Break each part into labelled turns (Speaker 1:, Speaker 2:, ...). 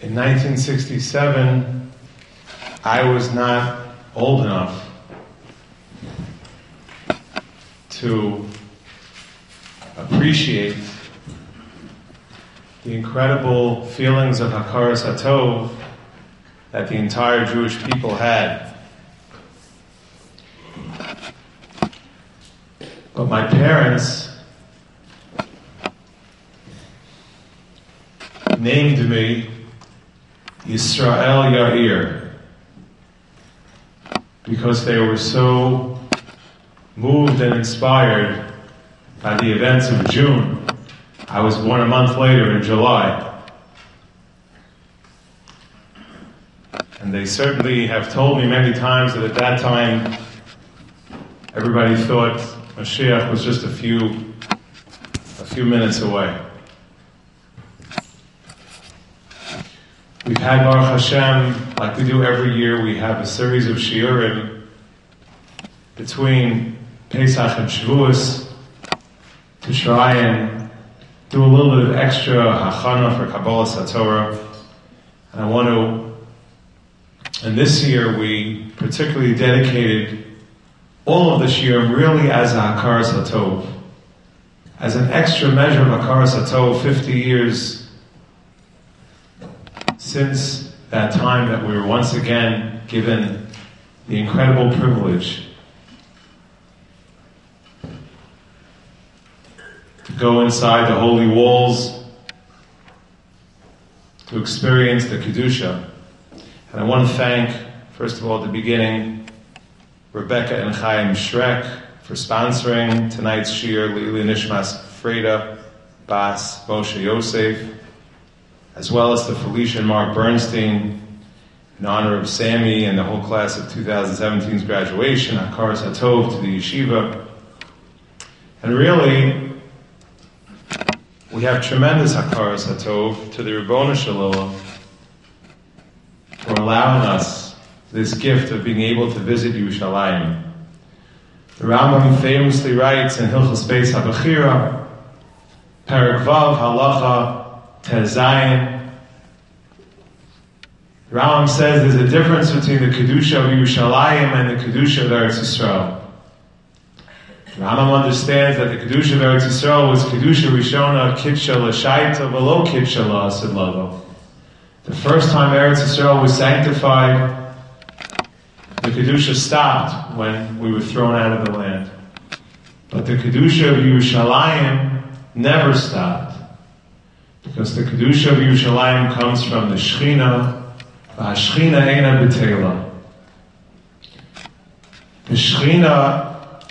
Speaker 1: In 1967, I was not old enough to appreciate the incredible feelings of Hakaras Hatov that the entire Jewish people had. But my parents named me Yisrael Yair because they were so moved and inspired by the events of June. I was born a month later in July. And they certainly have told me many times that at that time everybody thought Mashiach was just a few a few minutes away. We've had Baruch Hashem, like we do every year, we have a series of shiurim between Pesach and Shavuos to try and do a little bit of extra hachana for Kabbalah Satorah. And I want to, and this year we particularly dedicated all of the shiurim really as a Hakaras Hatov. As an extra measure of Hakaras Hatov, 50 years since that time that we were once again given the incredible privilege to go inside the holy walls to experience the Kedusha. And I want to thank, first of all, at the beginning, Rebecca and Chaim Shrek for sponsoring tonight's Shir, Lili Nishmas Freda, Bas, Moshe Yosef, as well as to Felicia and Mark Bernstein in honor of Sammy and the whole class of 2017's graduation, Hakaras Hatov to the yeshiva. And really, we have tremendous Hakaras Hatov to the Ribbona Shalom for allowing us this gift of being able to visit Yerushalayim. The Rambam famously writes in Hilchos Beis HaBechira, Perak Vav Halacha Tezayin. Rambam says there's a difference between the Kedusha of Yerushalayim and the Kedusha of Eretz Yisrael. Rambam understands that the Kedusha of Eretz Yisrael was Kedusha Rishona Kitsha L'Shaita below Kitsha La'asid Lavo. The first time Eretz Yisrael was sanctified, the Kedusha stopped when we were thrown out of the land. But the Kedusha of Yerushalayim never stopped. Because the Kedusha of Yerushalayim comes from the Shechina, B'Teila. The Shechina,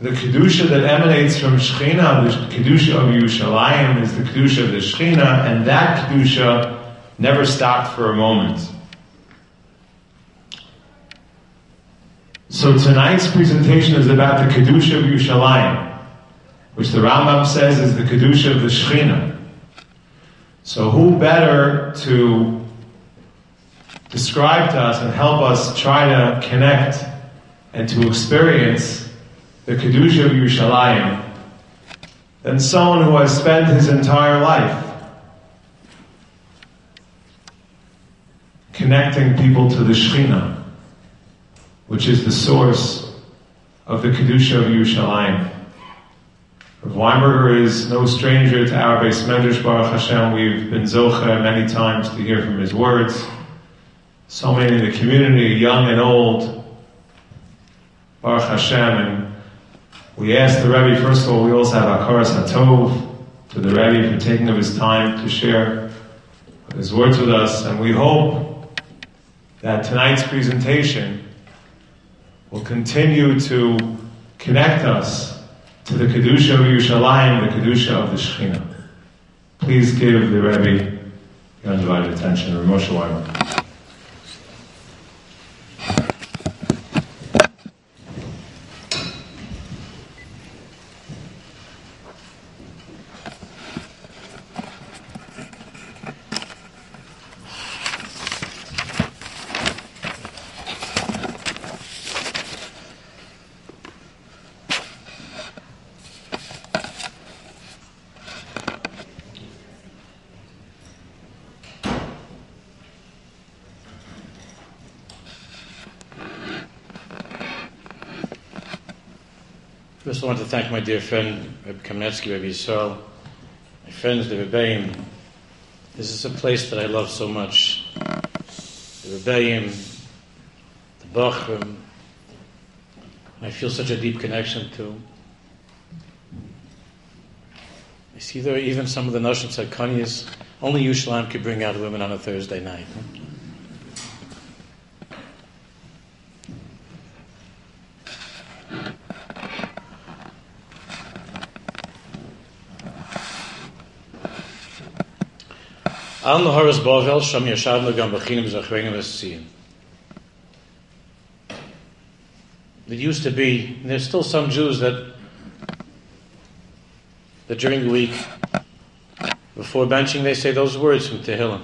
Speaker 1: the Kedusha that emanates from Shechina, the Kedusha of Yerushalayim is the Kedusha of the Shechina, and that Kedusha never stopped for a moment. So tonight's presentation is about the Kedusha of Yerushalayim, which the Rambam says is the Kedusha of the Shechina. So who better to describe to us and help us try to connect and to experience the Kedusha of Yerushalayim than someone who has spent his entire life connecting people to the Shechina, which is the source of the Kedusha of Yerushalayim. Rav Weinberger is no stranger to our base Medrash Baruch Hashem. We've been zocha many times to hear from his words. So many in the community, young and old, Baruch Hashem. And we ask the Rebbe, first of all, we also have Hakaras Hatov to the Rebbe for taking of his time to share his words with us. And we hope that tonight's presentation will continue to connect us to the Kedusha of Yerushalayim, the Kedusha of the Shechina. Please give the Rebbe your undivided attention. Moshe Weimer.
Speaker 2: I want to thank my dear friend, Rabbi Kamenetsky, Rabbi Yisrael, my friends, the Rebbeim. This is a place that I love so much. The Rebbeim, the Bachrim, I feel such a deep connection to. I see there are even some of the notions that Kanyas, only Yerushalayim could bring out women on a Thursday night. Al Naharas Bavel, Sham Yashavna Gam Bachinim Zachrenim Esiyim. It used to be, and there's still some Jews that, that during the week, before benching, they say those words from Tehillim.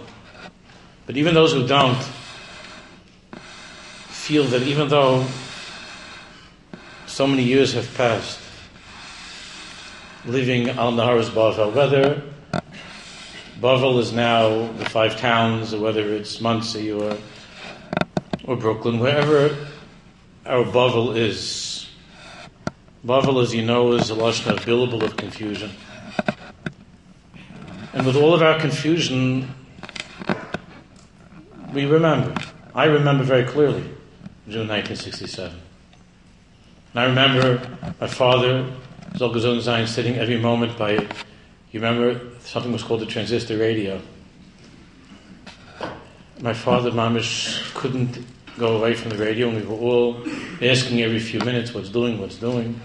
Speaker 2: But even those who don't feel that even though so many years have passed, living on the Haras Bavel, whether Bavel is now the five towns, or whether it's Monsey or or Brooklyn, wherever our Bavel is. Bavel, as you know, is a lashon of billable of confusion. And with all of our confusion, we remember. I remember very clearly June 1967. And I remember my father, Zolgazon Zayin, sitting every moment by you remember something was called the transistor radio. My father, Mamish, couldn't go away from the radio, and we were all asking every few minutes what's doing, what's doing.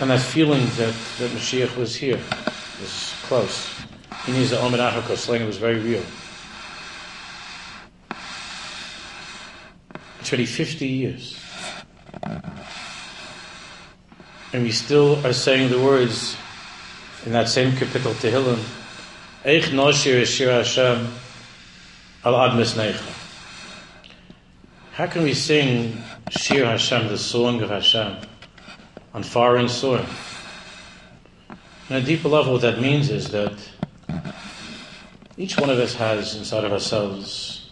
Speaker 2: And that feeling that, that Mashiach was here was close. He needs the Omer Achakos was very real. It's already 50 years. And we still are saying the words in that same capital Tehillim, Eich noshir shir Hashem al ad misnecha. How can we sing Shir Hashem, the song of Hashem, on foreign soil? On a deeper level, what that means is that each one of us has inside of ourselves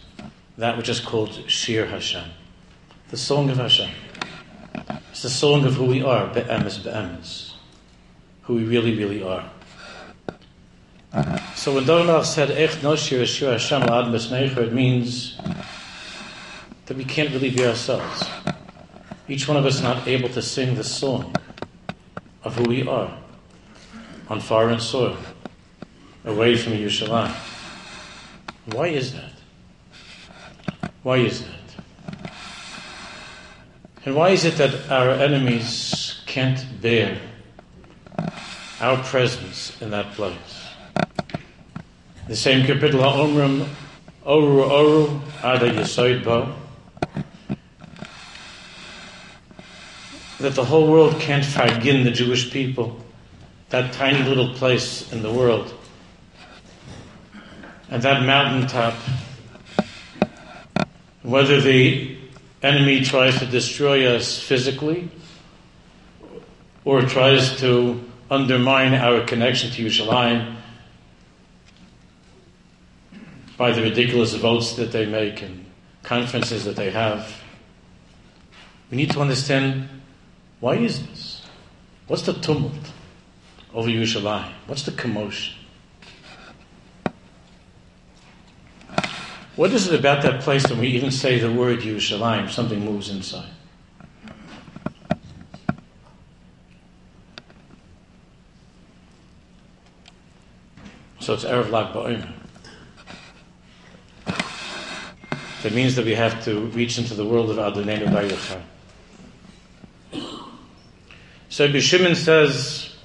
Speaker 2: that which is called Shir Hashem, the song of Hashem. It's the song of who we are, be'emes, be'emes. Who we really, really are. So when Dormach said, Ech noshir shir Hashem la'ad it means that we can't really be ourselves. Each one of us not able to sing the song of who we are on foreign soil, away from Yerushalayim. Why is that? Why is that? And why is it that our enemies can't bear our presence in that place? The same capital, Omrim, Oru Oru, Ada Yesoid that the whole world can't forgive the Jewish people, that tiny little place in the world, and that mountaintop, whether the enemy tries to destroy us physically or tries to undermine our connection to Yerushalayim by the ridiculous votes that they make and conferences that they have. We need to understand why is this? What's the tumult over Yerushalayim? What's the commotion? What is it about that place when we even say the word Yerushalayim, something moves inside? So it's Erev Lag BaOmer. That means that we have to reach into the world of Adonai Bayachar. So Bishimon says,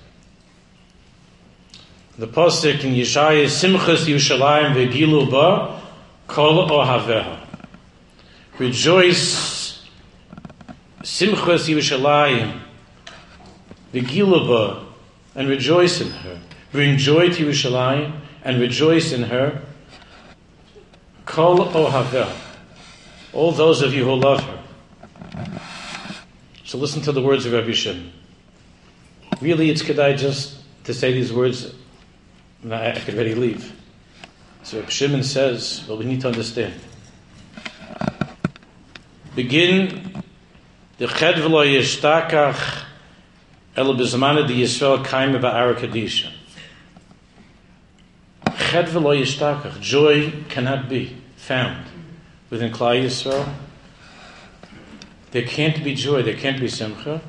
Speaker 2: the Pasuk in Yeshaya, Simchas Yerushalayim ve'gilu ba, Kol ohaveha. Rejoice, Simchas Yerushalayim, Vigilaba, and rejoice in her. Bring joy to Yerushalayim and rejoice in her. Kol ohaveha. All those of you who love her. So listen to the words of Rabbi Shimon. Really, it's could I just to say these words, I could already leave. So Shimon says, well, we need to understand. Begin the ched v'lo yishtakach el bezmane di Yisrael kaime ba'ara kadisha. Ched v'lo yishtakach, joy cannot be found within Klal Yisrael. There can't be joy, there can't be simcha.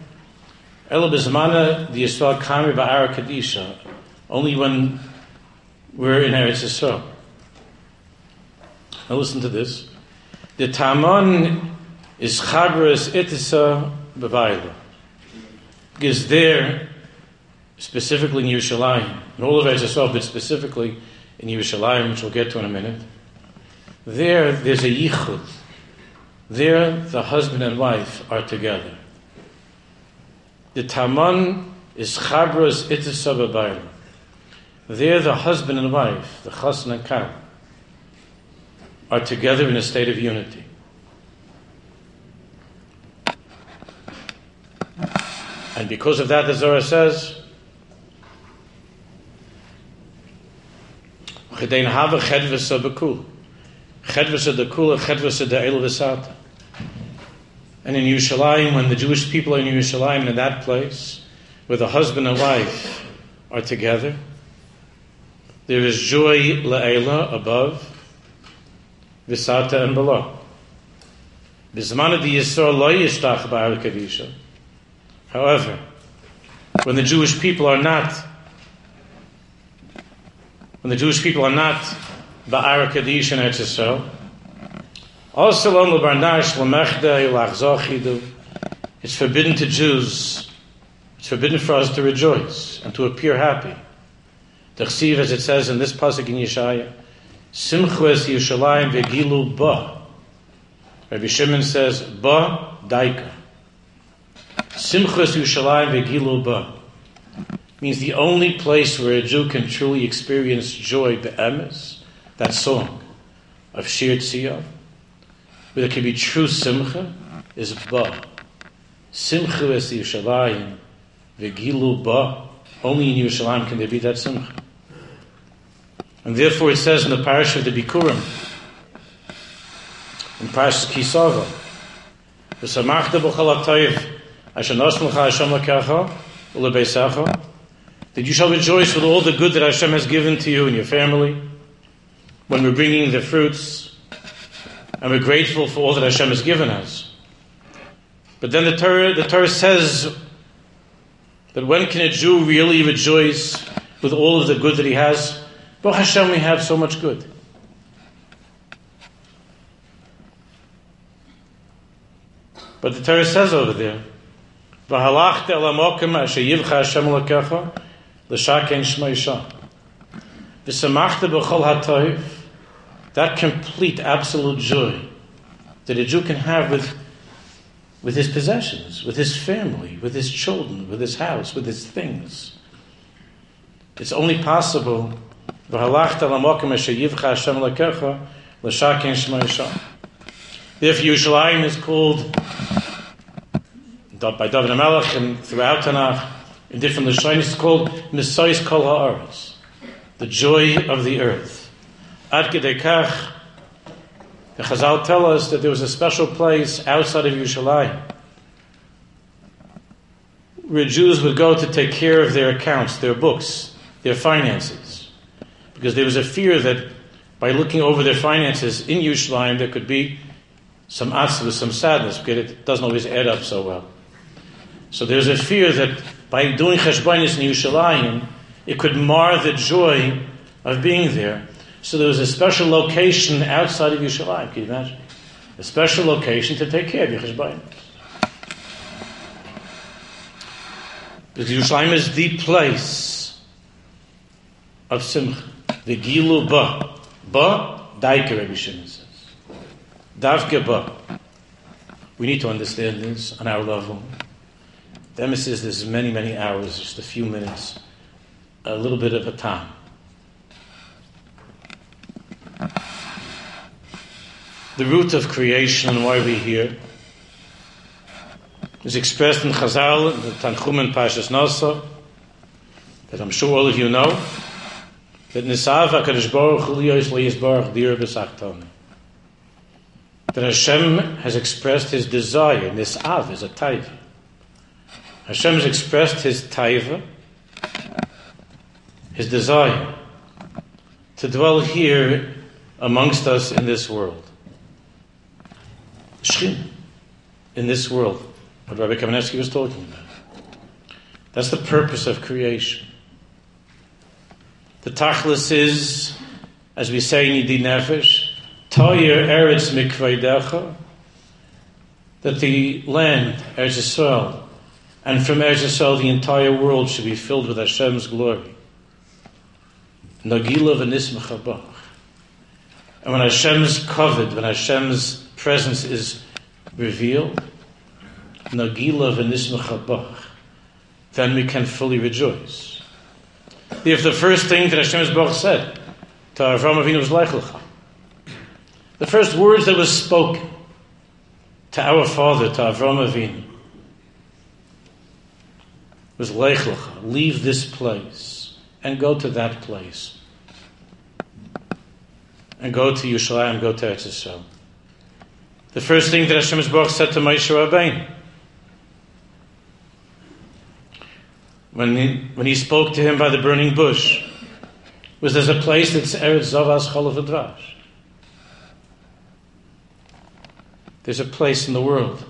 Speaker 2: El bezmane di Yisrael kaime ba'ara kadisha, only when we're in Eretz Yisrael. Now listen to this. The Taman is Chabras Itisa Bavayla. Because there, specifically in Yerushalayim, in all of Eretz but specifically in Yerushalayim, which we'll get to in a minute, there, there's a yichud. There, the husband and wife are together. The Taman is Chabras Itisa Bavayla. There, the husband and wife, the chassan and are together in a state of unity. And because of that, the Zohar says, Chedein hava chedvesa bekul. And in Yerushalayim, when the Jewish people are in Yerushalayim, in that place, where the husband and wife are together, there is joy la'ela above, visata and below. Bismana di Yisrael lo yishtach ba'ar. However, when the Jewish people are not, when the Jewish people are not ba'ar kadisha ilachzochidu, it's forbidden to Jews, it's forbidden for us to rejoice and to appear happy. As it says in this pasuk in Yeshaya, Simchu es Yerushalayim vegilu ba. Rabbi Shimon says, ba daika. Simchu es Yerushalayim vegilu ba. Means the only place where a Jew can truly experience joy, be'emes, that song of Shir Tziyah, where there can be true simcha, is ba. Simchu es Yerushalayim vegilu ba. Only in Yerushalayim can there be that simcha. And therefore it says in the parish of the Bikurim, in parish Kisava, that you shall rejoice with all the good that Hashem has given to you and your family, when we're bringing the fruits, and we're grateful for all that Hashem has given us. But then the Torah, the Torah says that when can a Jew really rejoice with all of the good that he has? Baruch Hashem, we have so much good. But the Torah says over there, "V'halachta el yivcha Hashem lekecha l'shaken shmeisha." V'samachta b'chol hatoiv. That complete, absolute joy that a Jew can have with with his possessions, with his family, with his children, with his house, with his things. It's only possible If Yerushalayim is called by David HaMelech and throughout Tanakh, in different Lashonis, it's called Misais Kol Ha'aretz, the joy of the earth. Ad Gedekach, the Chazal tell us that there was a special place outside of Yerushalayim where Jews would go to take care of their accounts, their books, their finances because there was a fear that by looking over their finances in Yerushalayim, there could be some atzvah, some sadness, because it doesn't always add up so well. So there's a fear that by doing cheshbonis in Yerushalayim, it could mar the joy of being there. So there was a special location outside of Yerushalayim. Can you imagine? A special location to take care of your cheshbonis. Because Yerushalayim is the place of simcha. The gilu ba. Ba, daike, Rabbi Shimon says. Davke ba. We need to understand this on our level. The emphasis is many, many hours, just a few minutes, a little bit of a time. The root of creation and why we're here is expressed in Chazal, the Tanchum and Pashas Nasa, that I'm sure all of you know that Nisav HaKadosh Baruch Hu Liyis Baruch Dir B'Sachton. that Hashem has expressed his desire, this av is a taiva. Hashem has expressed his taiva, his desire, to dwell here amongst us in this world. In this world, what Rabbi Kamenetsky was talking about. That's the purpose of creation. The tachlis is, as we say in Yidin Nefesh, Toyer Eretz Mikveidecha, that the land, Eretz Yisrael, and from Eretz Yisrael the entire world should be filled with Hashem's glory. Nagila v'nismach And when Hashem's covered, when Hashem's presence is revealed, Nagila v'nismach then we can fully rejoice. If the first thing that Hashem's Baruch said to Avram Avinu was Lech the first words that was spoken to our father, to Avram Avinu, was Lech leave this place and go to that place. And go to Yerushalayim, go to Eretz. The first thing that Hashem Baruch said to Moshe Rabbeinu, when he, when he spoke to him by the burning bush, was there's a place that's Eretz Zavas Cholav There's a place in the world.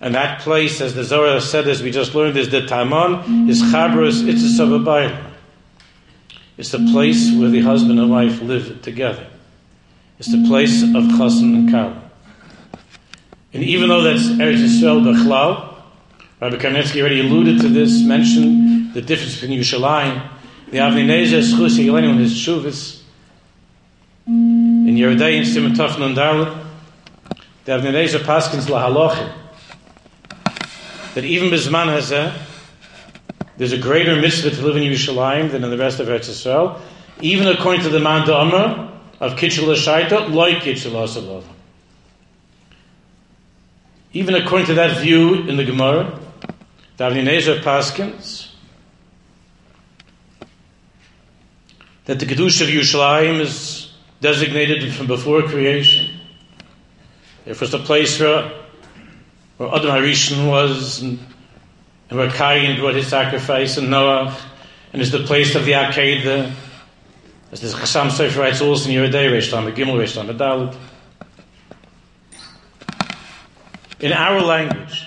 Speaker 2: And that place, as the Zohar said, as we just learned, is the Taman, is Chabros Itzis It's the place where the husband and wife live together. It's the place of Chassan and Kal. And even though that's Eretz Yisrael Bechlau, Rabbi Kamenetsky already alluded to this, mentioned the difference between Yerushalayim, the Avnei Nezer, Schus, and his Shuvas, in Yeridei in Nun Darlet, the Avnei Nezer Paskins Lahalochim, that even Bizman Hazeh, there's a greater mitzvah to live in Yerushalayim than in the rest of Eretz Yisrael, even according to the Man Amr of Kitchel Shaita, like Kitchel Asalov. Even according to that view in the Gemara, the Paskins, that the Kedusha of Yerushalayim is designated from before creation. It was the place where, where Adam Harishon was, and, and where Cain brought his sacrifice, and Noah, and it's the place of the Akedah. As the Chassam Sofer writes also in Yeridei, Reish Lamed Gimel, Reish Lamed Dalet. In our language,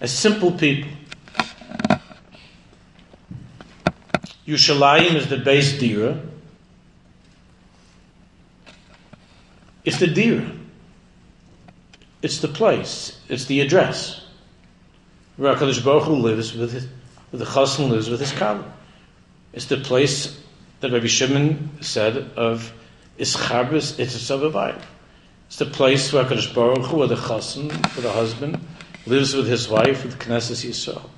Speaker 2: as simple people, Yushalayim is the base dira, It's the dira. It's the place. It's the address. Where HaKadosh Baruch lives with, his, the chassan lives with his kala. It's the place that Rabbi Shimon said of Ischabris Itzavavayim. It's the place where HaKadosh Baruch Hu, the chassan, the husband, lives with his wife, with Knesset Yisrael.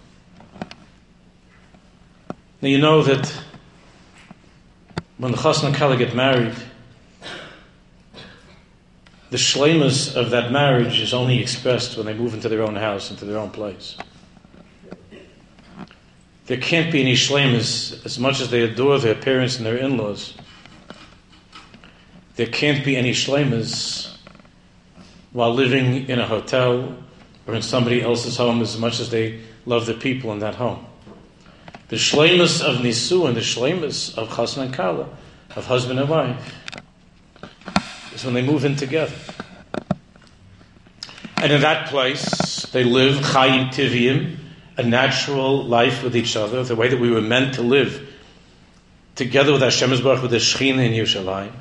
Speaker 2: Now you know that when the chassan and kala get married, the shlemus of that marriage is only expressed when they move into their own house, into their own place. There can't be any shlemus as much as they adore their parents and their in-laws. There can't be any shlemus while living in a hotel or in somebody else's home as much as they love the people in that home. The shlemus of nisu and the shlemus of chasna and kala, of husband and wife, is when they move in together. And in that place, they live chayim tivim, a natural life with each other, the way that we were meant to live together with Hashem Baruch, with the Shekhinah in Yerushalayim.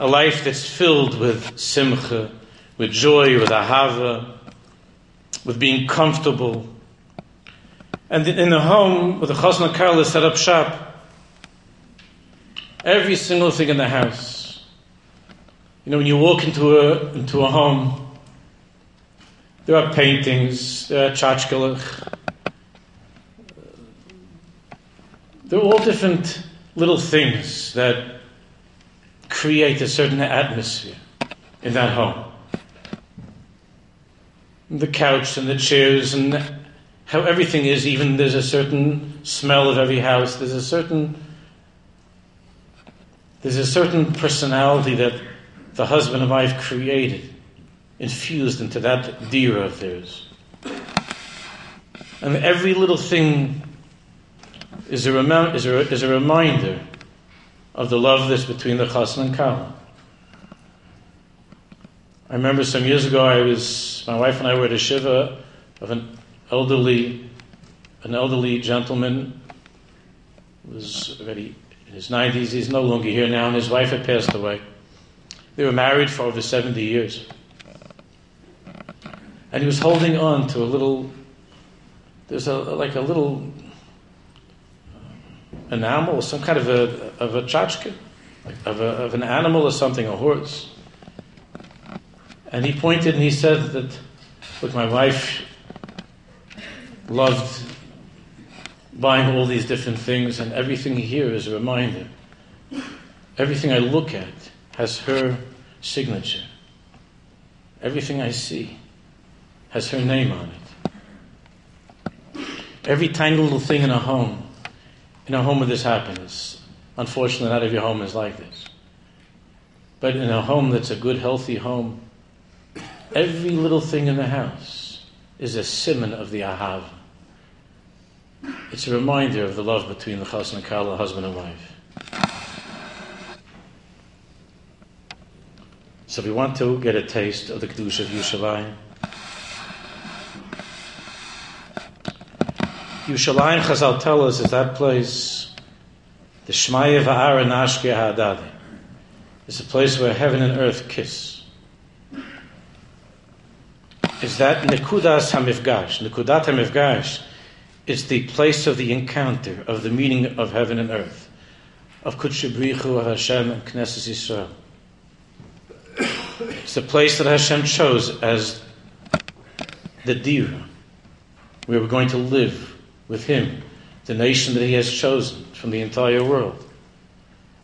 Speaker 2: A life that's filled with simcha, with joy, with ahava, with being comfortable. And in the home, with the chasna karla set up shop, every single thing in the house you know, when you walk into a, into a home, there are paintings, there are tchotchkelech, there are all different little things that create a certain atmosphere in that home. The couch and the chairs and how everything is, even there's a certain smell of every house, there's a certain There's a certain personality that the husband and wife created, infused into that deer of theirs. And every little thing is a, rem- is a, is a reminder of the love that's between the chassan and kala. I remember some years ago, I was my wife and I were at a shiva of an elderly, an elderly gentleman, was already in his nineties. He's no longer here now, and his wife had passed away. They were married for over seventy years, and he was holding on to a little. There's a like a little uh, enamel, some kind of a of a tchotchke, of, a, of an animal or something, a horse. And he pointed and he said that, look, my wife loved buying all these different things, and everything here is a reminder. Everything I look at has her signature. Everything I see has her name on it. Every tiny little thing in a home in a home where this happens. Unfortunately, not every home is like this. But in a home that's a good, healthy home, every little thing in the house is a simon of the ahav. It's a reminder of the love between the chassan and kala, husband and wife. So if we want to get a taste of the kedusha of Yerushalayim. Yerushalayim, Chazal tell us, is that place, the Shmaya Va'ara Nashke Ha'adadi. It's a place where heaven and earth kiss. Is that Nekudas HaMifgash. Nekudat HaMifgash is the place of the encounter, of the meeting of heaven and earth, of Kutshabrichu Hashem and Knesset Yisrael. It's the place that Hashem chose as the Dira, where we're going to live with him, the nation that he has chosen from the entire world.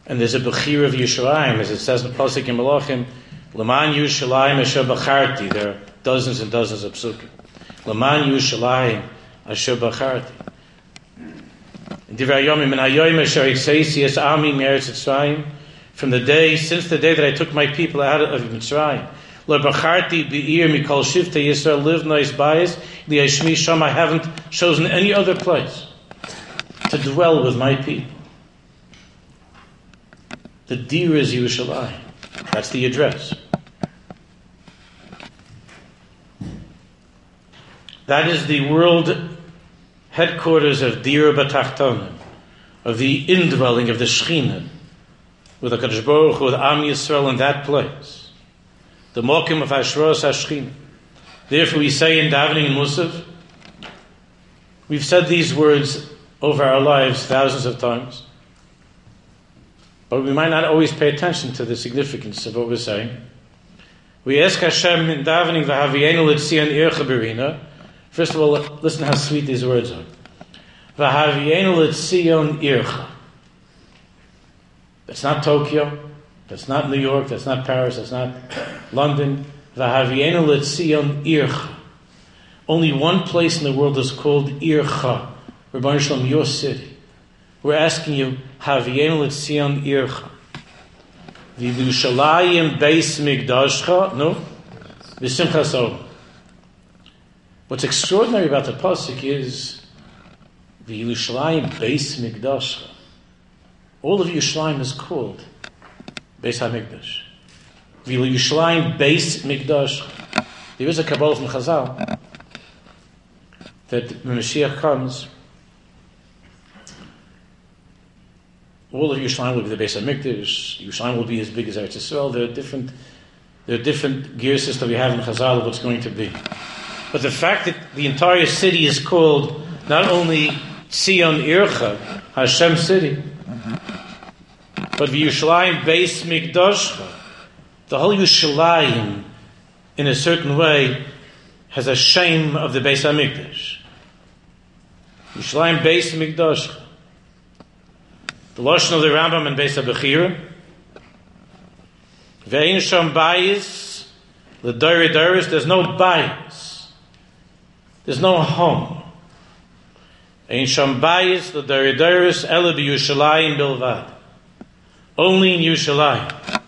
Speaker 2: And there's a Bechir of Yishalayim, as it says in Pasuk in Malachim, Laman Yushalayim Asher Bacharti. There dozens and dozens of psukim. Laman Yushalayim Asher Bacharti. From the day, since the day that I took my people out of Mitzrayim, Lebacharti be'ir mikol shivte Yisrael live nice bias. Li'ashmi sham I haven't chosen any other place to dwell with my people. The deer is Yerushalayim. That's the address. That is the world headquarters of Dir Batachtonim, of the indwelling of the Shechina, with the Kadosh Baruch with Am Yisrael in that place the Mokim of Ashros Hashchin. Therefore, we say in davening in Musaf, we've said these words over our lives thousands of times, but we might not always pay attention to the significance of what we're saying. We ask Hashem in davening v'havienu l'tzion ircha berina. First of all, listen how sweet these words are. That's not Tokyo. That's not New York, that's not Paris, that's not London. Only one place in the world is called Ircha. Rabbi Shalom, your city. We're asking you, Havienu Letzion Ircha. V'Yushalayim Beis Migdashcha, no? V'Simchas What's extraordinary about the pasuk is V'Yushalayim Beis Migdashcha. All of Yerushalayim is called Beis HaMikdash. Vil Yishlayim Beis Mikdash. There is a Kabbalah from Chazal that when Mashiach comes, all of Yerushalayim will be the Beis HaMikdash. Yerushalayim will be as big as Eretz Yisrael. There are different, there are different gear systems we have in Chazal of what's going to be. But the fact that the entire city is called not only Sion Ircha, Hashem city, but Yerushalayim Beis Mikdash, the whole Yerushalayim, in a certain way, has a shame of the Beis Hamikdash. Yerushalayim Beis Mikdash. The Lashon of the Rambam and Beis HaBechira. Ve'in Sham Bayis, the Dori Doris, there's no bias. There's no home. Ein Sham Bayis, the Dori Doris, Ele Yerushalayim Bilvad. only in Yerushalayim.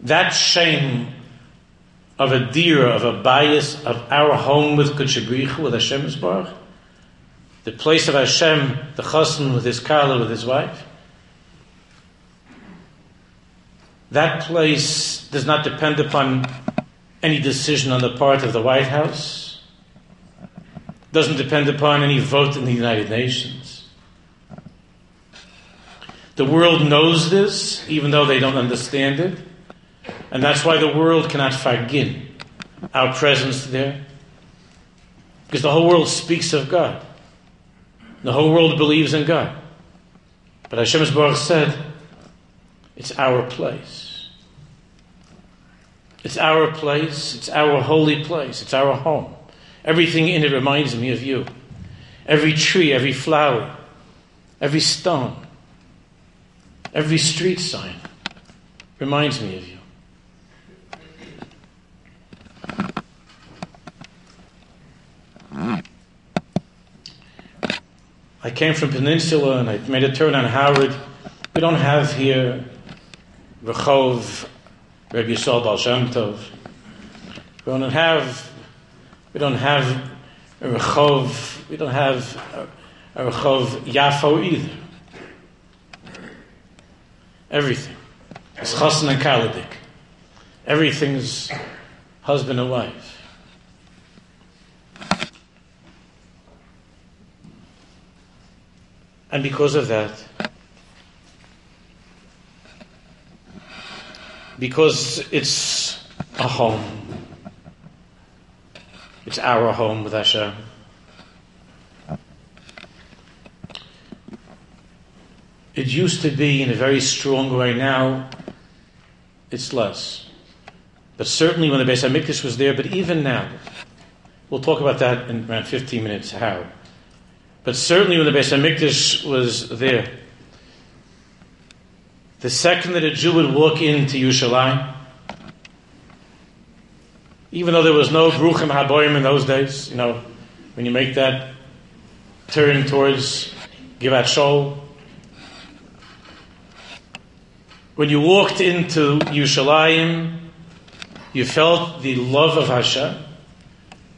Speaker 2: That shame of a deer, of a bias of our home with Kutshabrichu, with Hashem's Baruch, the place of Hashem, the chassan with his kala, with his wife, that place does not depend upon any decision on the part of the White House, doesn't depend upon any vote in the United Nations. The world knows this, even though they don't understand it. And that's why the world cannot forgive our presence there. Because the whole world speaks of God. The whole world believes in God. But Hashem Baruch said, it's our place. It's our place. It's our holy place. It's our home. Everything in it reminds me of you. Every tree, every flower, every stone, every street sign reminds me of you. I came from Peninsula and I made a turn on Howard. We don't have here Rechov, Rabbi Yisrael Baal. We don't have, we don't have a Rechov, we don't have a, a Rechov Yafo either. Everything. It's Chassan and Kaladik. Everything's husband and wife. And because of that, because it's a home, it's our home with Hashem. It used to be in a very strong way. Now, it's less. But certainly when the Beis Hamikdash was there, but even now, we'll talk about that in around 15 minutes, how. But certainly when the Beis Hamikdash was there, the second that a Jew would walk into Yerushalayim, even though there was no Bruchim Haboyim in those days, you know, when you make that turn towards Givat Shaul, when you walked into Yerushalayim, you felt the love of Hashem,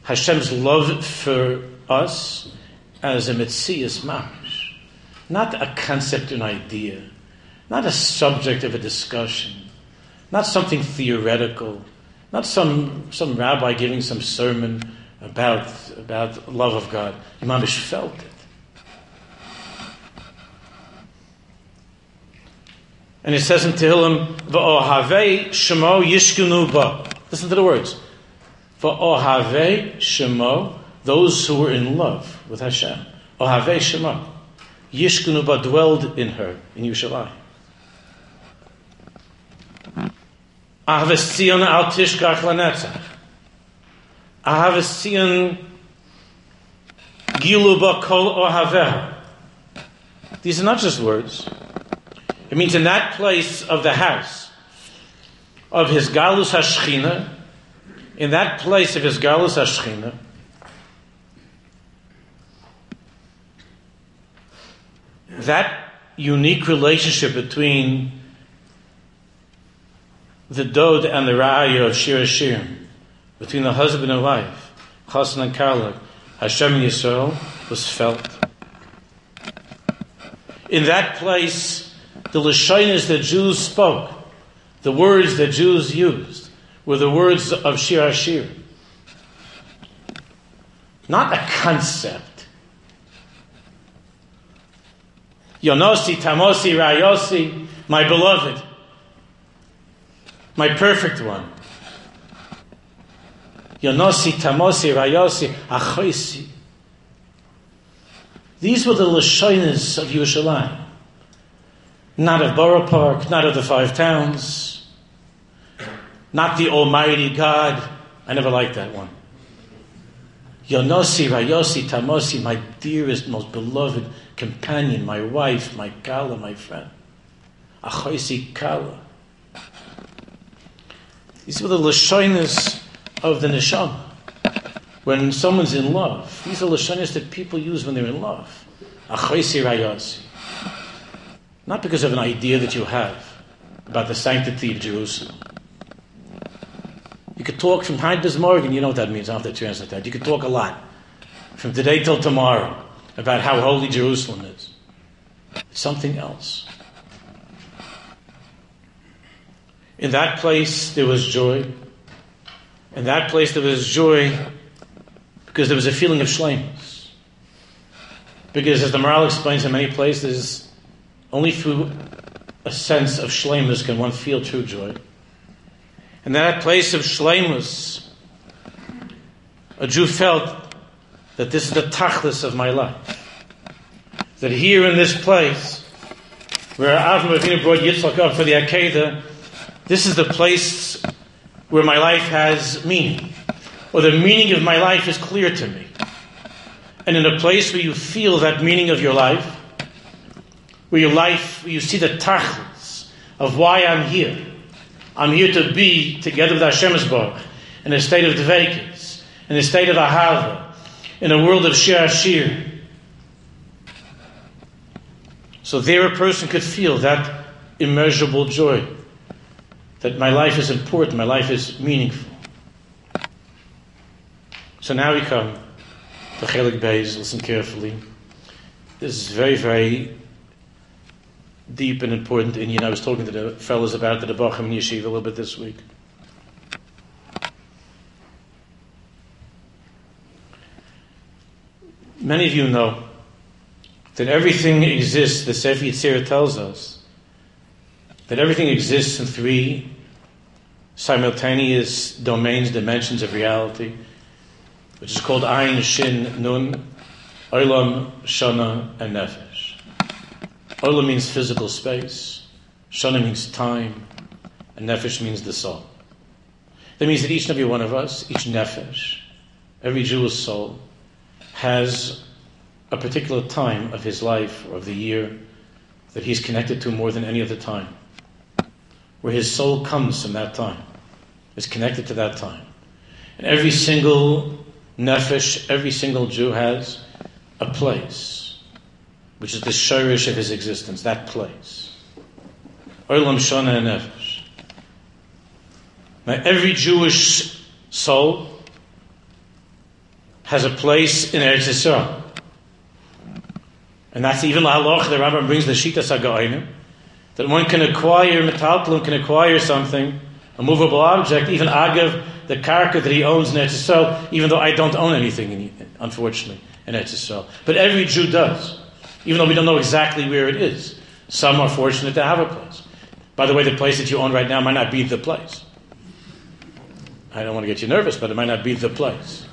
Speaker 2: Hashem's love for us, as a Metzias Mamish, not a concept, an idea, not a subject of a discussion, not something theoretical, not some, some rabbi giving some sermon about, about love of God. Mamish felt it. And it says in Tehillim, "Va'ohavei shemo yishkunu ba." Listen to the words. "Va'ohavei shemo those who were in love with Hashem. Ohavei Shema. Yishkunuba dwelled in her, in Yerushalayim. Ahaves Tzion al tishkach lanetzach. Ahaves Tzion giluba kol ohaveha. These are not just words. It means in that place of the house of his galus hashchina, in that place of his galus hashchina, that unique relationship between the Dod and the Ra'aya of Shir Hashirim, between the husband and wife, Chassan and Karla, Hashem Yisrael, was felt. In that place, the Lashonis that Jews spoke, the words that Jews used, were the words of Shir Hashir. Not a concept Yonosi, Tamosi, Rayosi, my beloved, my perfect one. Yonosi, Tamosi, Rayosi, Achoisi. These were the Lashonas of Yerushalayim. Not of Borough Park, not of the five towns, not the Almighty God. I never liked that one. Yonosi, Rayosi, Tamosi, my dearest, most beloved companion, my wife, my Kala, my friend. Achoisi Kala. These are the Lashonis of the Neshama. When someone's in love, these are Lashonis that people use when they're in love. Not because of an idea that you have about the sanctity of Jerusalem. You could talk from bis Morgen, you know what that means, I have to translate that. You could talk a lot from today till tomorrow about how holy Jerusalem is. It's something else. In that place there was joy. In that place there was joy because there was a feeling of shlemus. Because as the Maharal explains in many places, only through a sense of shlemus can one feel true joy. In that place of shlemus, a Jew felt that this is the tachlis of my life. That here in this place, where Avram Avinu brought Yitzchak up for the Akedah, this is the place where my life has meaning, or the meaning of my life is clear to me. And in a place where you feel that meaning of your life, where your life, where you see the tachlis of why I'm here. I'm here to be together with Hashem Baruch, in a state of dveikis, in a state of ahava, in a world of shir shir. So there a person could feel that immeasurable joy that my life is important, my life is meaningful. So now we come to Chelik Beis, listen carefully. This is very, very deep and important And you. know, I was talking to the fellows about the Bacham Yeshiva a little bit this week. Many of you know that everything exists, the Sefer Yetzirah tells us, that everything exists in three simultaneous domains, dimensions of reality, which is called Ayin, Shin, Nun, Olam, Shana, and Nefesh. Olam means physical space, Shana means time, and Nefesh means the soul. That means that each and every one of us, each Nefesh, every Jewish soul, has a particular time of his life or of the year that he's connected to more than any other time where his soul comes from that time, is connected to that time. And every single nefesh, every single Jew has a place, which is the shirish of his existence, that place. Olam Shana Nefesh. Now, every Jewish soul has a place in Eretz Yisrael. And that's even the halach, the Rambam brings the Shita Sagainim, that one can acquire, metaltalum can acquire something, a movable object, even agav, the karka that he owns in Eretz even though I don't own anything, in, unfortunately, in Eretz But every Jew does, even though we don't know exactly where it is. Some are fortunate to have a place. By the way, the place that you own right now might not be the place. I don't want to get you nervous, but it might not be the place.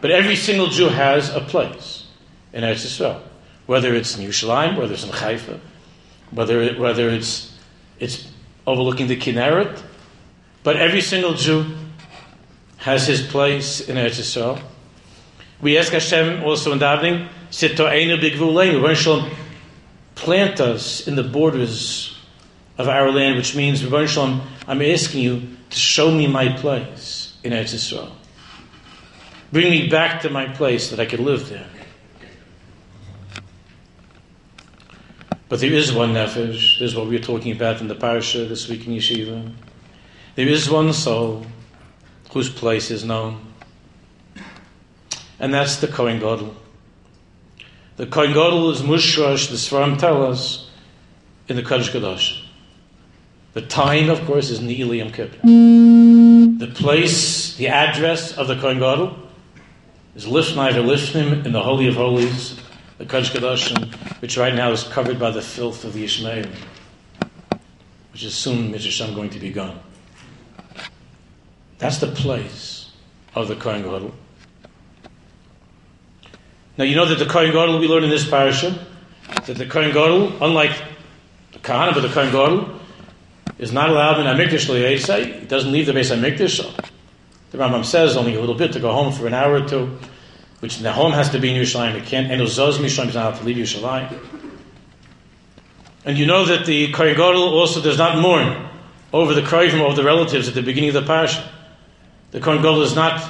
Speaker 2: But every single Jew has a place in Eretz Yisrael whether it's in Yerushalayim, whether it's in Haifa, whether it, whether it's it's overlooking the Kinneret, but every single Jew has his place in Eretz Yisrael. We ask Hashem also in davening, "Sitoenu bigvuleinu." Rebbeinu Shalom, plant us in the borders of our land, which means, Rebbeinu Shalom, I'm asking you to show me my place in Eretz Yisrael. Bring me back to my place that I could live there. But there is one nefesh. This is what we are talking about in the parasha this week in yeshiva. There is one soul whose place is known, and that's the Kohen Gadol. The Kohen Gadol is mushrash. The Sfarim tell us in the Kodesh Kadosh. The time, of course, is Neil Yom Kippur. The place, the address of the Kohen Gadol is Lifnai Lifnim in the Holy of Holies the Kodesh Kodashim, which right now is covered by the filth of the Ishmael, which is soon, Mitzvah going to be gone. That's the place of the Kohen Gadol. Now you know that the Kohen Gadol we learn in this parasha that the Kohen Gadol, unlike the Kahana, but the Kohen Gadol is not allowed in Hamikdash He doesn't leave the base Hamikdash. The Rambam says only a little bit to go home for an hour or two which the home has to be in Yerushalayim. It can't, and Uzaz Mishlam is not allowed to leave Yerushalayim. And you know that the Kohen also does not mourn over the Kroivim of the relatives at the beginning of the parasha. The Kohen is not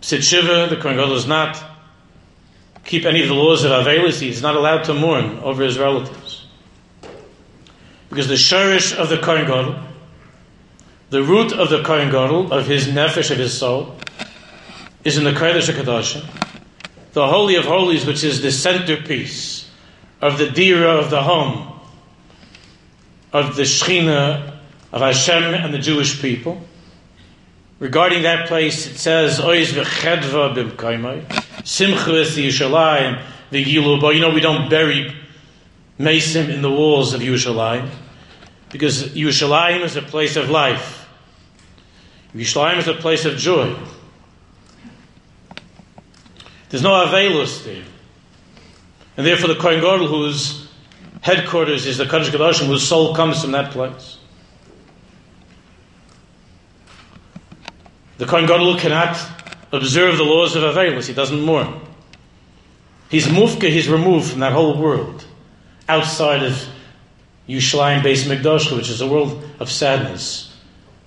Speaker 2: sit shiva. The Kohen is not keep any of the laws of Avelis, is not allowed to mourn over his relatives. Because the shirish of the Kohen the root of the Kohen of his nefesh, of his soul, is in the Kodesh HaKadoshim, the Holy of Holies, which is the centerpiece of the Dira of the home, of the Shechina of Hashem and the Jewish people. Regarding that place, it says, Oiz v'chedva b'mkaimai, Simcha is the Yushalayim, the Gilu, but you know, we don't bury Mesim in the walls of Yushalayim, because Yushalayim is a place of life. Yushalayim is a place of joy. There's no Avelus there. And therefore the Kohen Gadol, whose headquarters is the Kaddish Kedoshim, whose soul comes from that place. The Kohen Gadol cannot observe the laws of Avelus. He doesn't mourn. He's mufka, he's removed from that whole world, outside of Yushalayim based Mikdash, which is a world of sadness,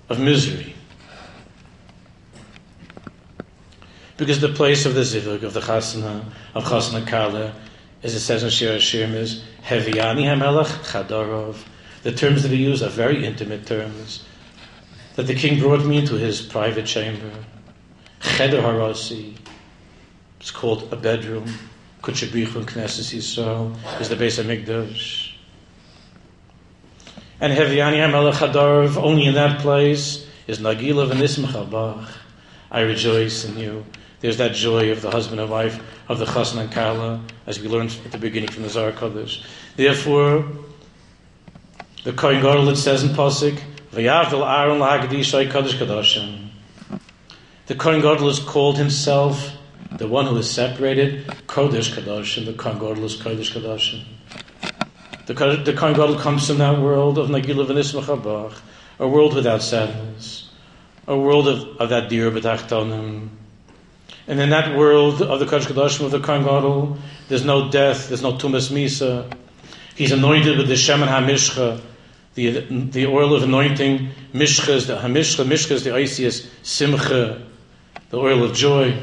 Speaker 2: of misery. Because the place of the zivug, of the chasana, of chasana kala, as it says in Shir Hashirim, is Heviani HaMelech Chadorov. The terms that he used are very intimate terms. That the king brought me into his private chamber. Cheder Harasi. It's called a bedroom. Kutshabichun Knesset Yisrael is the base of Mikdash. And Heviani HaMelech Chadorov, only in that place, is Nagila V'nismach I rejoice in you. There's that joy of the husband and wife of the chasna and kala, as we learned at the beginning from the Zohar Kodesh. Therefore, the Kohen Gadol it says in Pasuk, "V'yavdil Aaron lahagdishay kadosh kadoshim." The Kohen Gadol is called himself the one who is separated, Kodesh Kadoshim. The Kohen Gadol is Kodesh Kadoshim. The, the Kohen Gadol comes from that world of Nagila V'nismach a world without sadness, a world of, of that dear B'tachtonim, and in that world of the Kodesh Kodashim of the Kohen Gadol, there's no death, there's no Tumas Misa. He's anointed with the Shemen HaMishcha, the, the oil of anointing. Mishcha is the HaMishcha, Mishcha is the Isis Simcha, the oil of joy.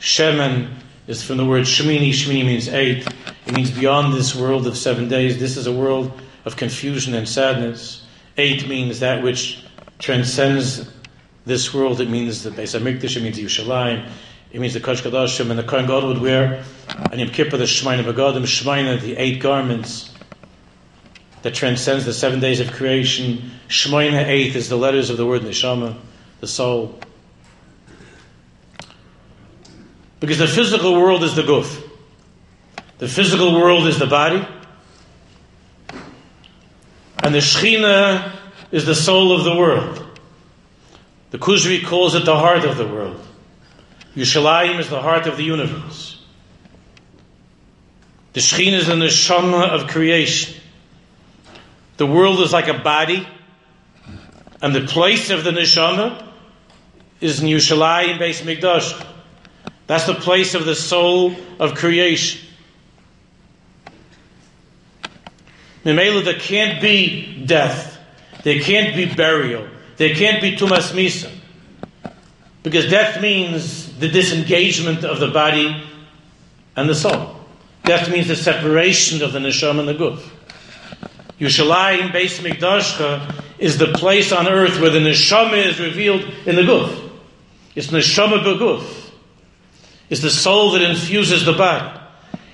Speaker 2: Shemen is from the word Shemini. Shemini means eight. It means beyond this world of seven days. This is a world of confusion and sadness. Eight means that which transcends this world. It means the Beis Hamikdash. It means Yerushalayim. It means the Kodesh Kodashim and the Kohen God would wear on Yom Kippur the Shemaina Begadim, Shemaina, the eight garments that transcends the seven days of creation. Shemaina, eighth, is the letters of the word Neshama, the soul. Because the physical world is the guf. The physical world is the body. And the Shechina is the soul of the world. The Kuzri calls it the heart of the world. Yushalayim is the heart of the universe. The Shekhinah is the neshama of creation. The world is like a body, and the place of the neshama is in Yushalayim Beis Mikdash. That's the place of the soul of creation. Mimela, there can't be death. There can't be burial. There can't be tumas misa. Because death means the disengagement of the body and the soul. Death means the separation of the neshama and the guf. Yushalayim Beis Mikdashcha is the place on earth where the neshama is revealed in the guf. It's neshama beguf. It's the soul that infuses the body.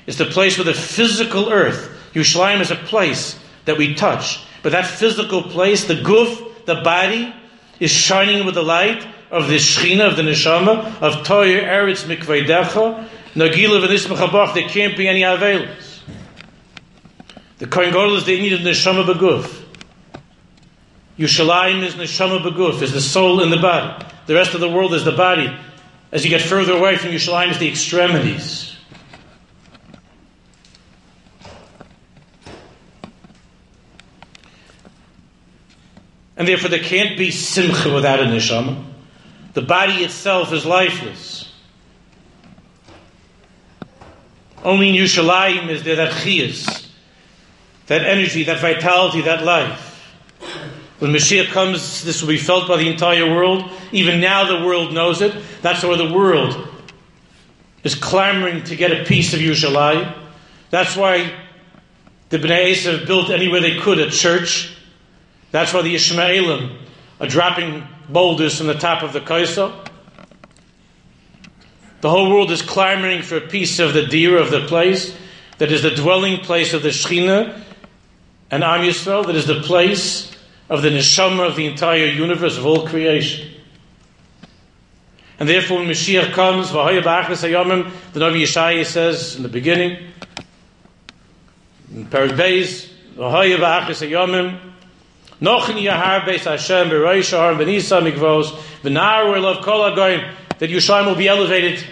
Speaker 2: It's the place where the physical earth, Yushalayim is a place that we touch. But that physical place, the guf, the body, is shining with the light of the Shechina, of the Neshama, of Toyer Eretz Mikveidecha, Nagila V'nismachabach, there can't be any Avelis. The Kohen Gadol is the need of Neshama Beguf. Yushalayim is Neshama Beguf, is the soul in the body. The rest of the world is the body. As you get further away from Yushalayim, is the extremities. And therefore, there can't be simcha without a neshama. The body itself is lifeless. Only in Yushalayim is there that chiyas, that energy, that vitality, that life. When Mashiach comes, this will be felt by the entire world. Even now, the world knows it. That's why the world is clamoring to get a piece of Yerushalayim. That's why the Bnei Esav built anywhere they could a church. That's why the Ishmaelim are dropping boulders from the top of the Kaisel. The whole world is clamoring for a piece of the deer of the place that is the dwelling place of the Shekhinah and Am Yisrael, that is the place of the neshama of the entire universe, of all creation. And therefore, when Mashiach comes, the Navi Yeshaya says in the beginning, in Perik Beis, Nochen yahar beis Hashem b'roish har b'nisa mikvos v'nar where kol hagoyim that Yerushalayim will be elevated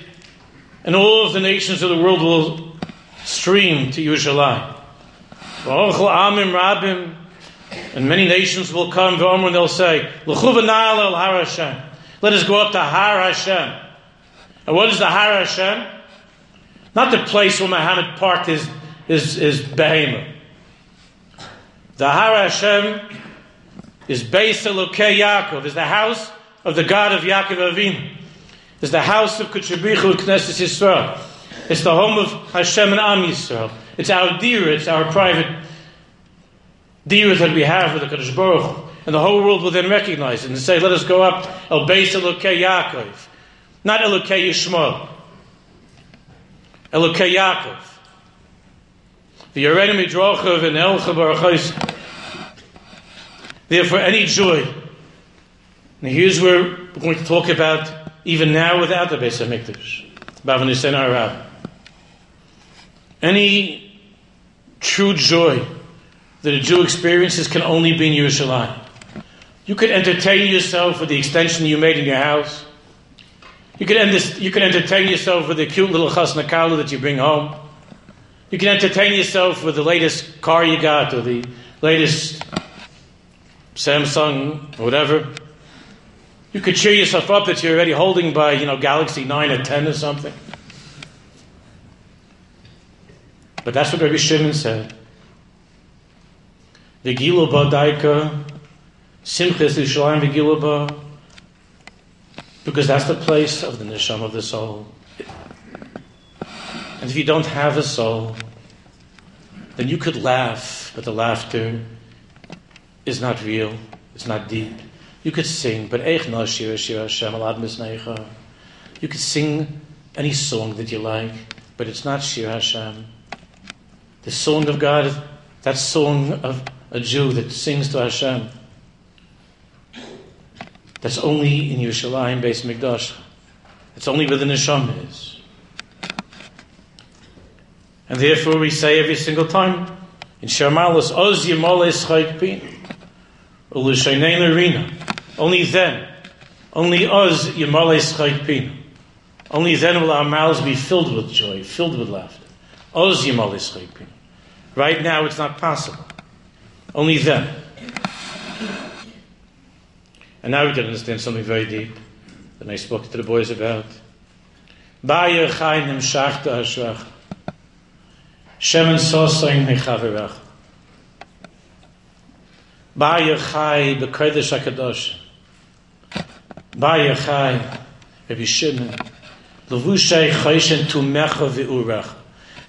Speaker 2: and all of the nations of the world will stream to Yerushalayim. V'ochel amim rabim and many nations will come v'omer and they'll say l'chu v'nal el har Hashem let us go up to Har Hashem and what is the Har Hashem? Not the place where Muhammad parked his is, is behemoth. The Har Hashem is Beis Elokei Yaakov, is the house of the God of Yaakov Avinu. Is the house of Kutshabrichu Knesset Yisrael. It's the home of Hashem and Am Yisrael. It's our deer, it's our private deer that we have with the Kadosh Baruch And the whole world will then recognize it and say, let us go up El Beis Elokei Yaakov. Not Elokei Yishmael. Elokei Yaakov. The Yoredim Midrochav and Elcha Barachos. Therefore, any joy. Now, here's where we're going to talk about even now without the Beis Hamikdash. Bavanisin Arab. Any true joy that a Jew experiences can only be in Yerushalayim. You could entertain yourself with the extension you made in your house. You could, end you entertain yourself with the cute little chasnakala that you bring home. You can entertain yourself with the latest car you got or the latest Samsung whatever. You could cheer yourself up that you're already holding by, you know, Galaxy 9 or 10 or something. But that's what Rabbi Shimon said. Vigilo ba daika, simchas Yishalayim vigilo ba, because that's the place of the nisham of the soul. And if you don't have a soul, then you could laugh, but the laughter is not real, it's not deep. You could sing, but Eich Hashem Alad You could sing any song that you like, but it's not Shir Hashem. The song of God, that song of a Jew that sings to Hashem, that's only in Yerushalayim, Beis Mikdash. It's only where the neshama is. And therefore we say every single time in Shermalis, Oz Yemoles Chayk Arena. Only then, only us, Yemoles Chayk Only then will our mouths be filled with joy, filled with laughter. Oz Yemoles Chayk Right now it's not possible. Only then. And now we can understand something very deep that I spoke to the boys about. Bayer Chayim Shachta mechaverach. Ba chai bekodesh HaKadosh. Ba chai Rabbi Shimon. Levushay chayshen tumecha ve'urach.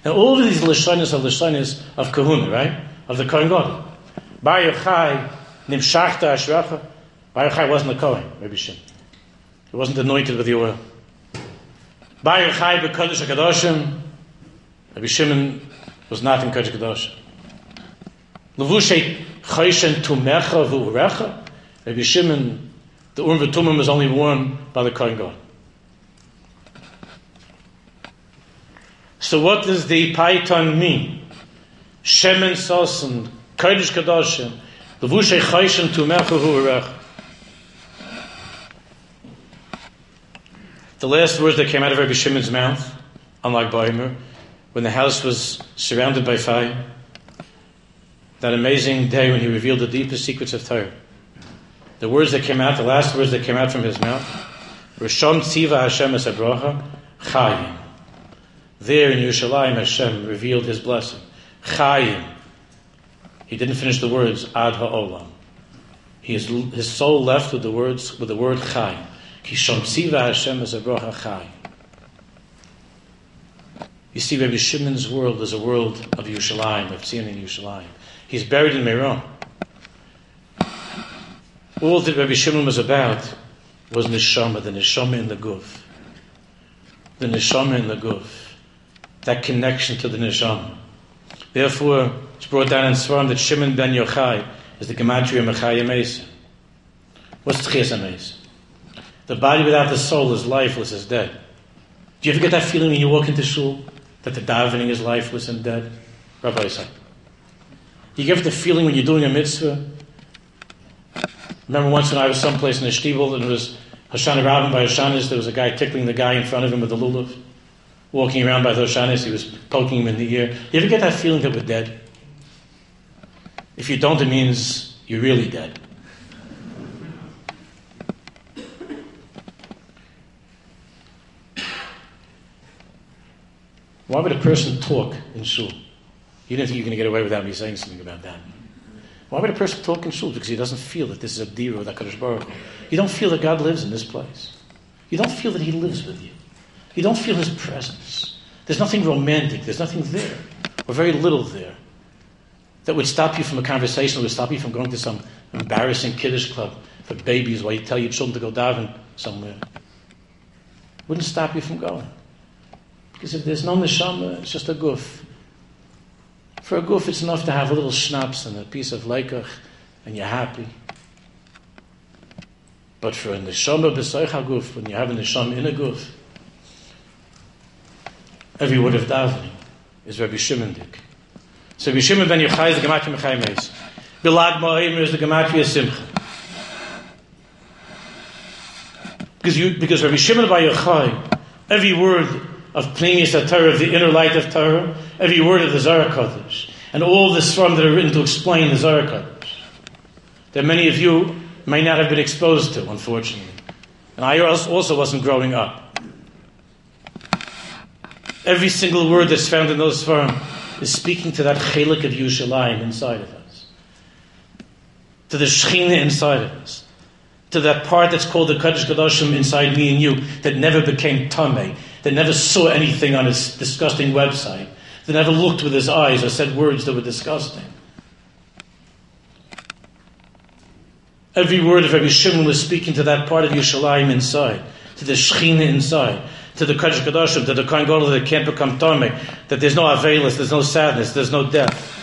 Speaker 2: Now all of these Lashonis are Lashonis of Kahuna, right? Of the Kohen God. Ba chai nimshachta ashracha. Ba chai wasn't a Kohen, Rabbi Shimon. He wasn't anointed with the oil. Ba chai bekodesh HaKadoshim. Rabbi Shimon was not in Kodesh Kadosh. Levushe Chayshen Tumecha V'Urecha. Rabbi Shimon, the Urim V'Tumim was only worn by the Kohen God. So what does the Python mean? Shemen Sosen, Kodesh Kadoshim, Levushe Chayshen Tumecha V'Urecha. The last words that came out of Rabbi Shimon's mouth, unlike Baimer, when the house was surrounded by fire. That amazing day when he revealed the deepest secrets of Torah. The words that came out, the last words that came out from his mouth, Rishon Tziva Hashem es Chayim. There in Yerushalayim, Hashem revealed his blessing. Chayim. He didn't finish the words Ad Ha'olam. His, his soul left with the words with the word Chayim. Kishon Tziva Hashem es Chayim. You see, Rabbi Shimon's world is a world of Yerushalayim, of Tzion in Yerushalayim. He's buried in Meron. All that Rabbi Shimon was about was neshama, the neshama in the guf. The neshama in the guf. That connection to the neshama. Therefore, it's brought down in Sfarim that Shimon ben Yochai is the gematria Mechaya Mesa. What's Tchias Mesa? The body without the soul is lifeless, is dead. Do you ever get that feeling when you walk into shul that the davening is lifeless and dead? Rabbi said. You get the feeling when you're doing a mitzvah. Remember once when I was someplace in a shtibel and it was Hoshana Rabbin by Hoshanis, there was a guy tickling the guy in front of him with a lulav, walking around by the Hoshanis, he was poking him in the ear. You ever get that feeling that we're dead? If you don't, it means you're really dead. Why would a person talk in shul? You didn't think you're going to get away without me saying something about that. Why would a person talk in shul? Because he doesn't feel that this is a or that Kadosh Baruch You don't feel that God lives in this place. You don't feel that He lives with you. You don't feel His presence. There's nothing romantic. There's nothing there, or very little there, that would stop you from a conversation. That would stop you from going to some embarrassing kiddush club for babies while you tell your children to go daven somewhere. Wouldn't stop you from going. Because if there's no neshama, it's just a goof. For a goof, it's enough to have a little schnapps and a piece of leikach, and you're happy. But for a neshama b'soich goof, when you have a neshama in a goof, every word of davening is Rabbi Shimon dik. So Rabbi Shimon ben Yochai is the Gematria Mechai Meis. Bilag Ma'omer is the Gematria Simcha. Because, you, because Rabbi Shimon ben Yochai, every word of Pnimius Torah, of the inner light of Torah, every word of the Zohar Kodesh, and all the Sfarim that are written to explain the Zohar Kodesh, that many of you may not have been exposed to, unfortunately. And I also wasn't growing up. Every single word that's found in those Sfarim is speaking to that chelik of Yushalayim inside of us, to the Shechina inside of us, to that part that's called the Kaddish Kadoshim inside me and you that never became Tameh, that never saw anything on his disgusting website, They never looked with his eyes or said words that were disgusting. Every word of Rabbi Shimon was speaking to that part of Yerushalayim inside, to the Shechina inside, to the Kaddish Kadoshim, to the Kohen Gadol that can't become Tameh, that there's no Avelis, there's no sadness, there's no death.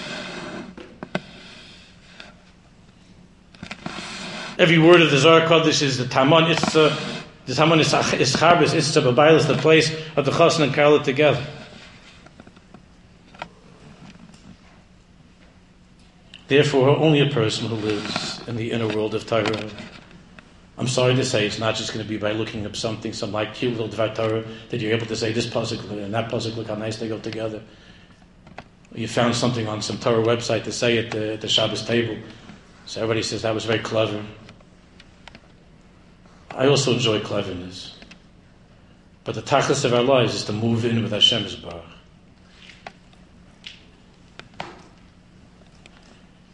Speaker 2: Every word of the Zohar Kodesh is the Taman. It's the Taman is is the place of the Chosn and Karla together. Therefore, only a person who lives in the inner world of Torah. I'm sorry to say, it's not just going to be by looking up something, some like cute little Dvar Torah, that you're able to say this puzzle and that puzzle. Look how nice they go together. You found something on some Torah website to say at the, at the Shabbos table, so everybody says that was very clever. I also enjoy cleverness. But the tachlis of our lives is to move in with Hashem's bar.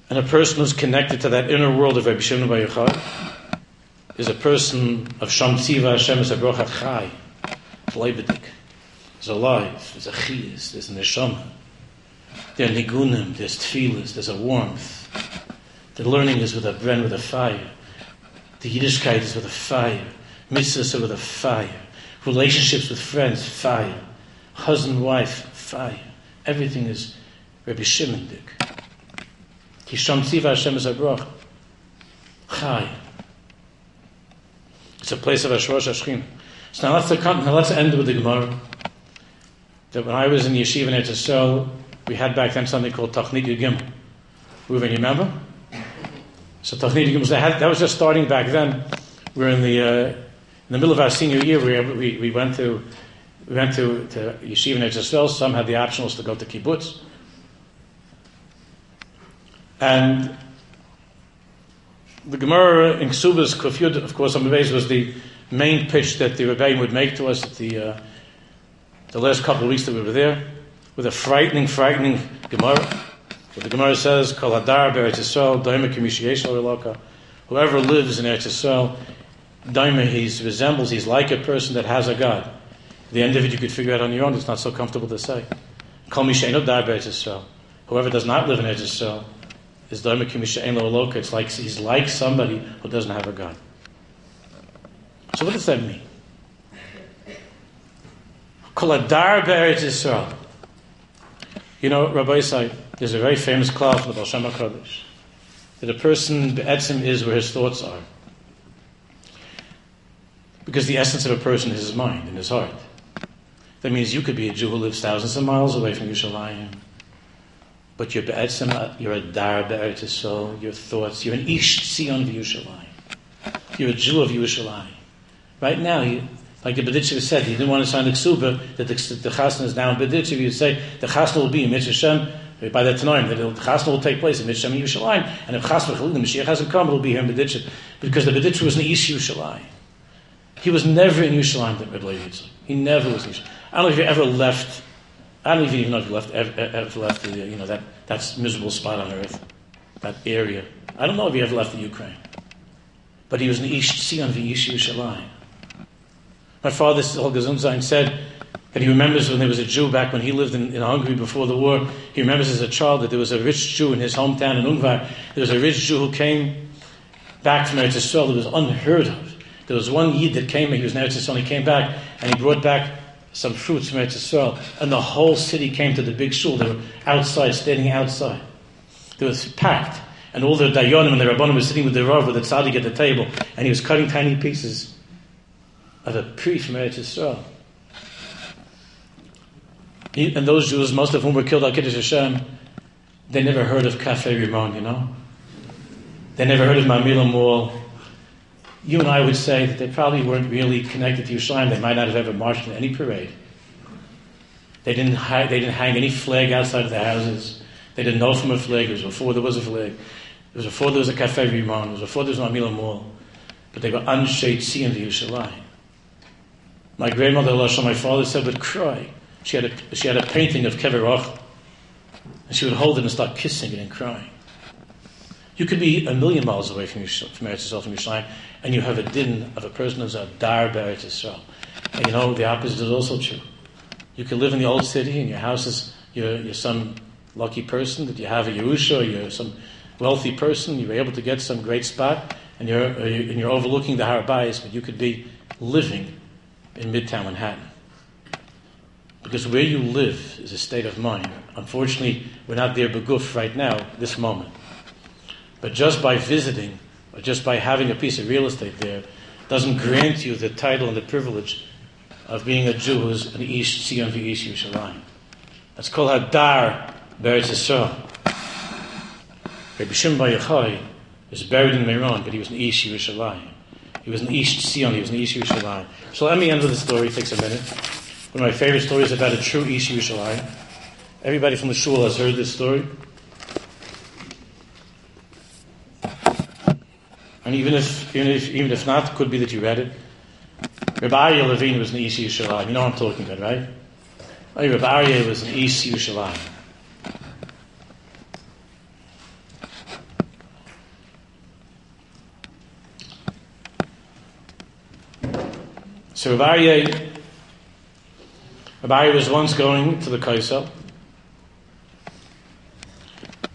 Speaker 2: And a person who's connected to that inner world of Rabbi Shimon Bar Yochai is a person of Sham Tziva Hashem is a chai, leibedik. Is alive, there's a chiyas, there's a neshama. There are nigunim, there's tefillas, there's a warmth. The learning is with a bren, with a fire. The Yiddishkeit is with a fire. Mitzvahs are with a fire. Relationships with friends, fire. Husband, wife, fire. Everything is Rabbi Shimon dik. Kisham Tziva Hashem is Abrach. Chai. It's a place of Ashrosh Ashkin. So now let's, now let's end with the Gemara. That when I was in Yeshiva in Eretz we had back then something called Tachnit Yugim. Reuven, you remember? So was that was just starting back then. We were in the uh, in the middle of our senior year. We, we, we went to we went to, to yeshiva in Eretz Some had the optionals to go to kibbutz, and the Gemara in Ksubas Kufyud, of course, on the was the main pitch that the Rebbein would make to us at the uh, the last couple of weeks that we were there, with a frightening, frightening Gemara. But the Gemara says, Kol Hadar Be'eretz Yisrael, Daima. Whoever lives in Eretz Yisrael, Daima, he resembles, he's like a person that has a God. The end of it you could figure out on your own. It's not so comfortable to say. Kol Mishenu Dar Israel. Whoever does not live in Eretz Israel is Dharma Kimisha Lo It's like he's like somebody who doesn't have a God. So what does that mean? Kol Adar Be'eretz Israel. You know, Rabbi Isai, there's a very famous cloud from the Baal HaKadosh that a person be'etzim is where his thoughts are. Because the essence of a person is his mind and his heart. That means you could be a Jew who lives thousands of miles away from Yerushalayim. But you're be'etzim, you're a dar Yisrael, your thoughts, you're an ish tzion Yerushalayim. You're a Jew of Yerushalayim. Right now, you, like the Berditchev said, he didn't want to sign the ksuba that the, the chasna is now in Berditchev. He would say the chasna will be in Mitzvah by that time that the chasna will take place in Mitzvah Yerushalayim, and if chasna the Mashiach hasn't come, it'll be here in Berditchev because the Berditchev was in East Yerushalayim. He was never in Yerushalayim, that Rebbe He never was in Yerushalayim. I don't know if you ever left. I don't even know if you left ever, ever left the uh, you know that that's miserable spot on earth, that area. I don't know if you ever left the Ukraine, but he was in the East Sion Ish Yerushalayim. My father, Olga Zunzain, said that he remembers when there was a Jew back when he lived in, in, Hungary before the war. He remembers as a child that there was a rich Jew in his hometown in Ungvar. There was a rich Jew who came back from Eretz Yisrael. It was unheard of. There was one Yid that came, he was in Eretz Yisrael, he came back, and he brought back some fruits from Eretz Yisrael. And the whole city came to the big shul. They were outside, standing outside. It was packed. And all the Dayanim and the Rabbanim were sitting with the Rav, with the Tzaddik at the table. And he was cutting tiny pieces of a pri from Eretz Yisrael. And those Jews, most of whom were killed al Kiddush Hashem, they never heard of Cafe Rimon, you know? They never heard of Mamilla Mall. You and I would say that they probably weren't really connected to Yerushalayim. They might not have ever marched in any parade. They didn't, they didn't hang any flag outside of the houses. They didn't know from a flag. It was before there was a flag. It was before there was a Cafe Rimon. It was before there was Mamilla Mall. But they were sea in the Yerushalayim. My grandmother, my father said, would cry. She had a, she had a painting of Kever and she would hold it and start kissing it and crying. You could be a million miles away from, your, from Eretz Yisrael, from Yerushalayim, and you have a din of a person who's a dar Eretz Yisrael. And you know, the opposite is also true. You can live in the old city, and your house is, you're, you're some lucky person that you have a Yerusha, you're some wealthy person, you're able to get some great spot, and you're, and you're overlooking the Har but you could be living in Midtown Manhattan. Because where you live is a state of mind. Unfortunately, we're not there beguf right now, this moment. But just by visiting, or just by having a piece of real estate there, doesn't grant you the title and the privilege of being a Jew who's an Ish Tzion v'ish Yerushalayim. That's called Hadar Beretz Yisrael. Rabbi Shimon Bar Yochai is buried in Meron, but he was an Ish Yerushalayim. He was an Ish Tzion, he was an Ish Yerushalayim. So let me end with the story, it takes a minute. One of my favorite stories about a true Ish Yerushalayim. Everybody from the shul has heard this story. And even if, even if, even if not, could be that you read it. Rabbi Aryeh Levine was an East Yerushalayim. You know what I'm talking about, right? Rabbi Aryeh was an East Yerushalayim. So Rabbi Aryeh, Aryeh was once going to the Kaisel,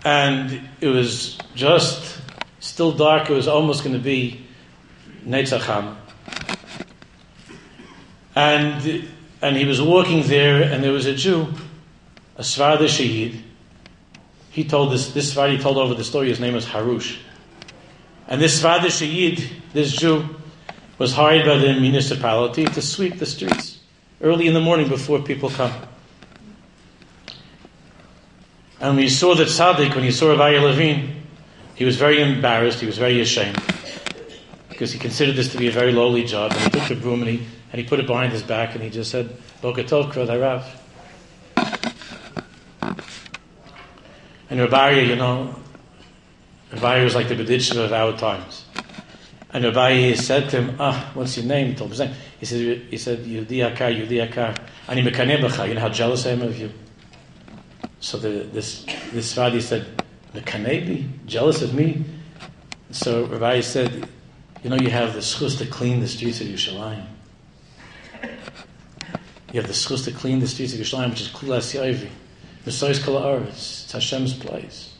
Speaker 2: and it was just still dark. It was almost going to be Netzacham. And, and he was walking there, and there was a Jew, a Svarda Shahid. He told this, this Svarda, he told over the story, his name was Harush. And this Svarda Shahid, this Jew, was hired by the municipality to sweep the streets early in the morning before people come. And we saw that tzaddik, when he saw Rabbi Levine, he was very embarrassed, he was very ashamed, because he considered this to be a very lowly job. And he took the broom and he, and he put it behind his back and he just said, Bokatov Krod And Rabbi, you know, Rabbi was like the Berditchev of our times. And Rabbi said to him, Ah, what's your name? He told his name. He said, he said, Yudi Akar, Yudi Akar. And he You know how jealous I am of you? So the, this, this Svadi said, the Kanebi, jealous of me. So Rabbi said, you know, you have the schus to clean the streets of Yerushalayim. You have the schus to clean the streets of Yerushalayim, which is Kulas Yoivi. Mesois Kol Haaretz. It's Hashem's place.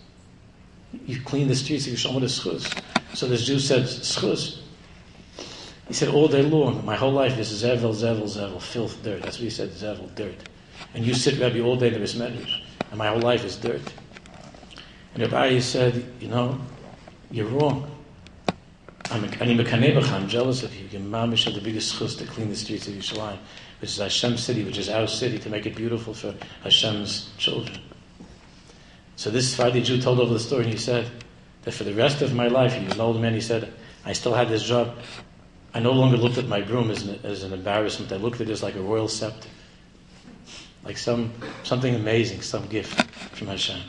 Speaker 2: You clean the streets of Yerushalayim with a schus. So this Jew said, schus. He said, all day long, my whole life this is zevel, zevel, zevel, filth, dirt. That's what he said, zevel, dirt. And you sit, Rabbi, all day in the Bismedrash, and my whole life is dirt. And Rabbi said, you know, you're wrong. I'm, I'm jealous of you. Your mom is the biggest chus to clean the streets of Yerushalayim, which is Hashem's city, which is our city, to make it beautiful for Hashem's children. So this Friday Jew told over the story, and he said that for the rest of my life, he was an old man, he said, I still had this job. I no longer looked at my broom as an, as an embarrassment. I looked at it as like a royal scepter, like some, something amazing, some gift from Hashem.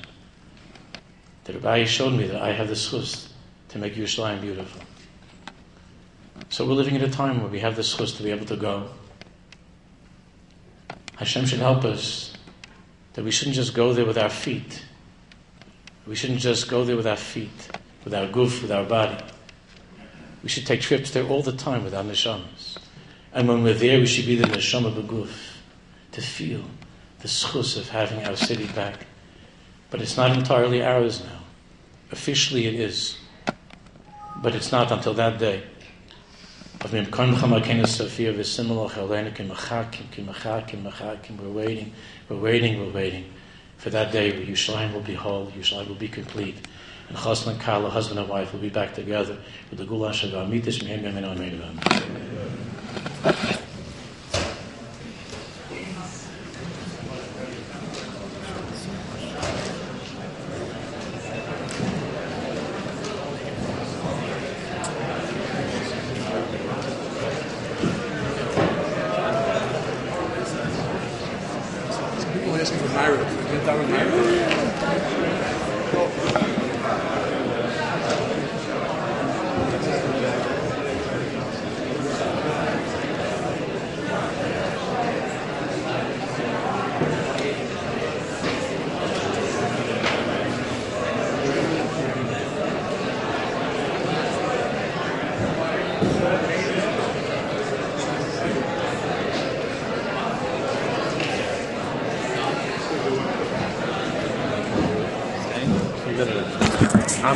Speaker 2: The Rabbi showed me that I have the schus to make Yerushalayim beautiful. So we're living at a time where we have the schus to be able to go. Hashem should help us that we shouldn't just go there with our feet. We shouldn't just go there with our feet, with our goof, with our body. We should take trips there all the time with our neshamas. And when we're there, we should be the neshama beguf, to feel the schus of having our city back. But it's not entirely ours now. Officially it is. But it's not until that day. We're waiting, we're waiting, we're waiting for that day where Yerushalayim will be whole, Yerushalayim will be complete. And Chassan and Kala, husband and wife, will be back together with the Gula Shavah. Mitis Mehem Yemen Amen.
Speaker 3: I'm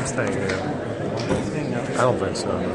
Speaker 3: I don't think so.